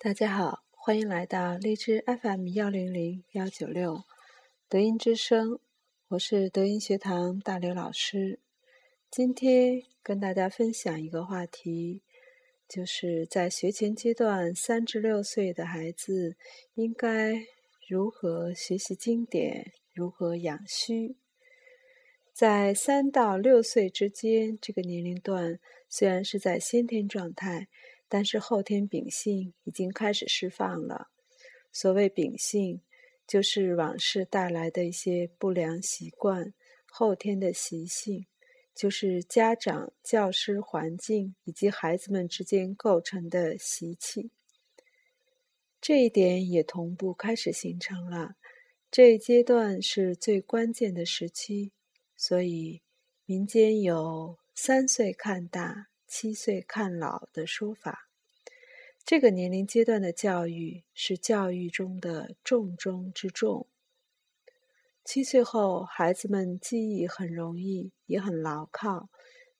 大家好，欢迎来到荔枝 FM 幺零零幺九六德音之声，我是德音学堂大刘老师。今天跟大家分享一个话题，就是在学前阶段，三至六岁的孩子应该如何学习经典，如何养虚。在三到六岁之间这个年龄段，虽然是在先天状态。但是后天秉性已经开始释放了。所谓秉性，就是往事带来的一些不良习惯，后天的习性，就是家长、教师、环境以及孩子们之间构成的习气。这一点也同步开始形成了。这一阶段是最关键的时期，所以民间有“三岁看大”。七岁看老的说法，这个年龄阶段的教育是教育中的重中之重。七岁后，孩子们记忆很容易，也很牢靠，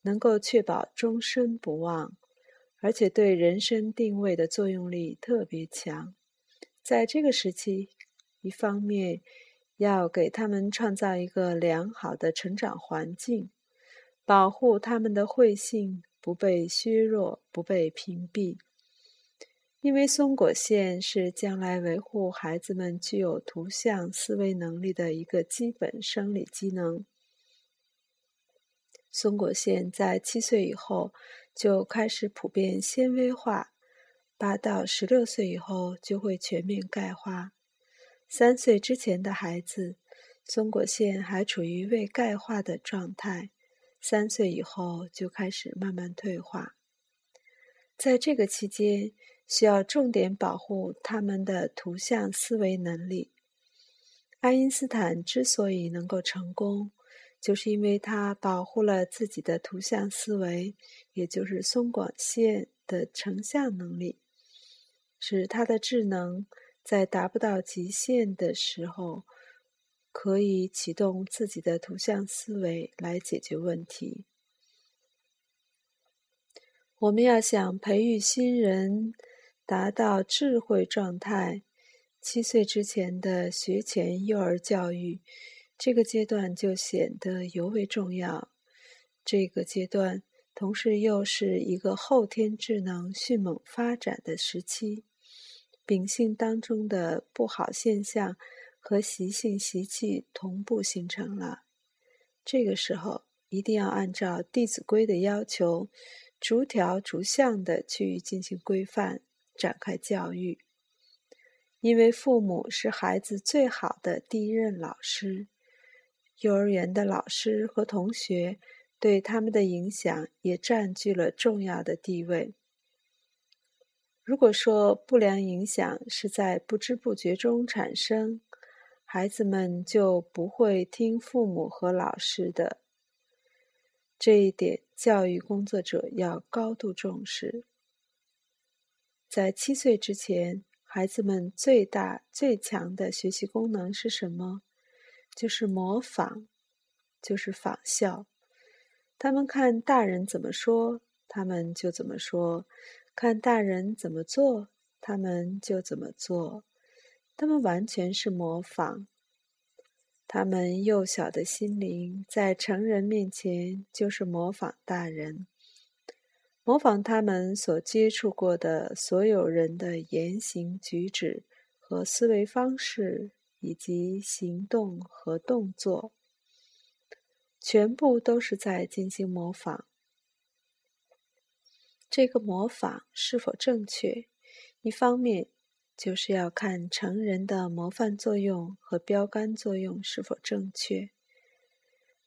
能够确保终身不忘，而且对人生定位的作用力特别强。在这个时期，一方面要给他们创造一个良好的成长环境，保护他们的慧性。不被削弱，不被屏蔽，因为松果腺是将来维护孩子们具有图像思维能力的一个基本生理机能。松果腺在七岁以后就开始普遍纤维化，八到十六岁以后就会全面钙化。三岁之前的孩子，松果腺还处于未钙化的状态。三岁以后就开始慢慢退化，在这个期间需要重点保护他们的图像思维能力。爱因斯坦之所以能够成功，就是因为他保护了自己的图像思维，也就是松广线的成像能力，使他的智能在达不到极限的时候。可以启动自己的图像思维来解决问题。我们要想培育新人达到智慧状态，七岁之前的学前幼儿教育，这个阶段就显得尤为重要。这个阶段同时又是一个后天智能迅猛发展的时期，秉性当中的不好现象。和习性习气同步形成了，这个时候一定要按照《弟子规》的要求，逐条逐项的去进行规范，展开教育。因为父母是孩子最好的第一任老师，幼儿园的老师和同学对他们的影响也占据了重要的地位。如果说不良影响是在不知不觉中产生，孩子们就不会听父母和老师的，这一点教育工作者要高度重视。在七岁之前，孩子们最大最强的学习功能是什么？就是模仿，就是仿效。他们看大人怎么说，他们就怎么说；看大人怎么做，他们就怎么做。他们完全是模仿，他们幼小的心灵在成人面前就是模仿大人，模仿他们所接触过的所有人的言行举止和思维方式，以及行动和动作，全部都是在进行模仿。这个模仿是否正确？一方面。就是要看成人的模范作用和标杆作用是否正确。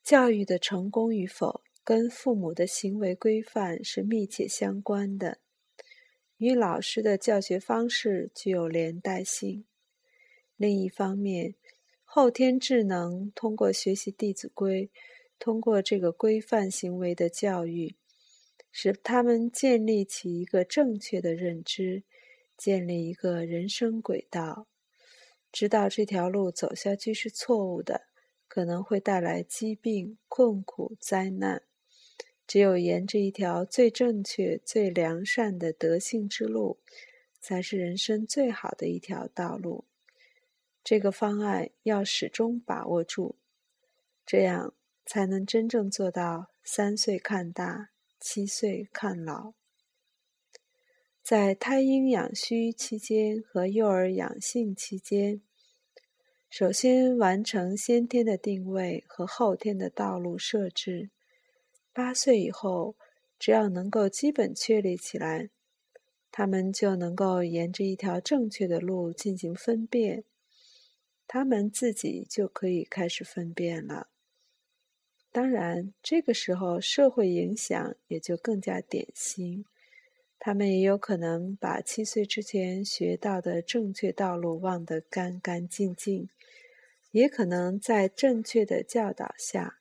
教育的成功与否，跟父母的行为规范是密切相关的，与老师的教学方式具有连带性。另一方面，后天智能通过学习《弟子规》，通过这个规范行为的教育，使他们建立起一个正确的认知。建立一个人生轨道，知道这条路走下去是错误的，可能会带来疾病、困苦、灾难。只有沿着一条最正确、最良善的德性之路，才是人生最好的一条道路。这个方案要始终把握住，这样才能真正做到三岁看大，七岁看老。在胎婴养虚期间和幼儿养性期间，首先完成先天的定位和后天的道路设置。八岁以后，只要能够基本确立起来，他们就能够沿着一条正确的路进行分辨。他们自己就可以开始分辨了。当然，这个时候社会影响也就更加典型。他们也有可能把七岁之前学到的正确道路忘得干干净净，也可能在正确的教导下，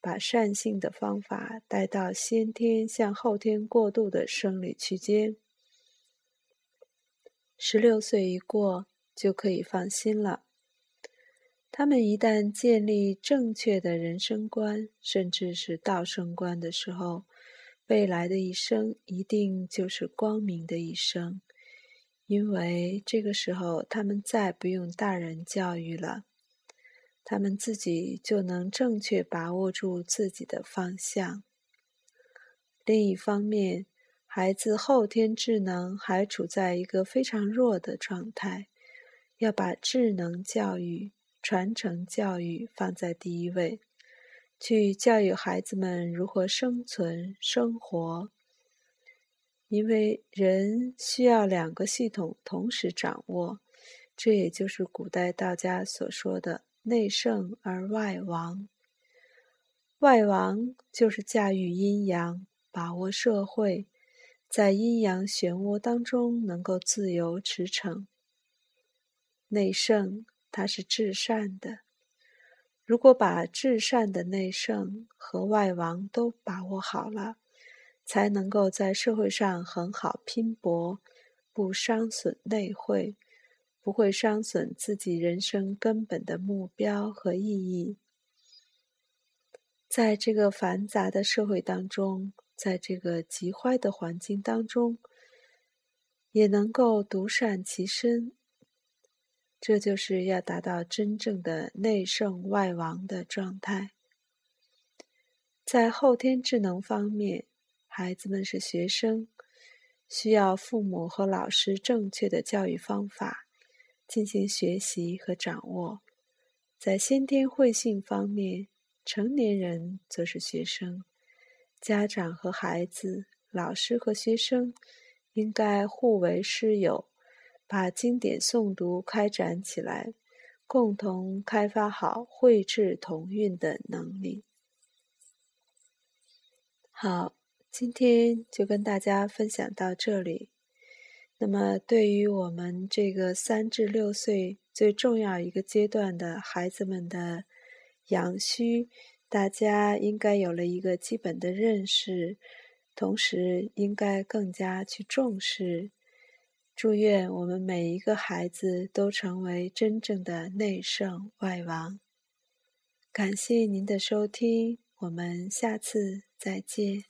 把善性的方法带到先天向后天过渡的生理区间。十六岁一过，就可以放心了。他们一旦建立正确的人生观，甚至是道生观的时候，未来的一生一定就是光明的一生，因为这个时候他们再不用大人教育了，他们自己就能正确把握住自己的方向。另一方面，孩子后天智能还处在一个非常弱的状态，要把智能教育。传承教育放在第一位，去教育孩子们如何生存生活。因为人需要两个系统同时掌握，这也就是古代道家所说的“内圣而外王”。外王就是驾驭阴阳，把握社会，在阴阳漩涡当中能够自由驰骋。内圣。他是至善的，如果把至善的内圣和外王都把握好了，才能够在社会上很好拼搏，不伤损内会，不会伤损自己人生根本的目标和意义。在这个繁杂的社会当中，在这个极坏的环境当中，也能够独善其身。这就是要达到真正的内圣外王的状态。在后天智能方面，孩子们是学生，需要父母和老师正确的教育方法进行学习和掌握。在先天慧性方面，成年人则是学生，家长和孩子、老师和学生应该互为师友。把经典诵读开展起来，共同开发好绘制同运的能力。好，今天就跟大家分享到这里。那么，对于我们这个三至六岁最重要一个阶段的孩子们的阳虚，大家应该有了一个基本的认识，同时应该更加去重视。祝愿我们每一个孩子都成为真正的内圣外王。感谢您的收听，我们下次再见。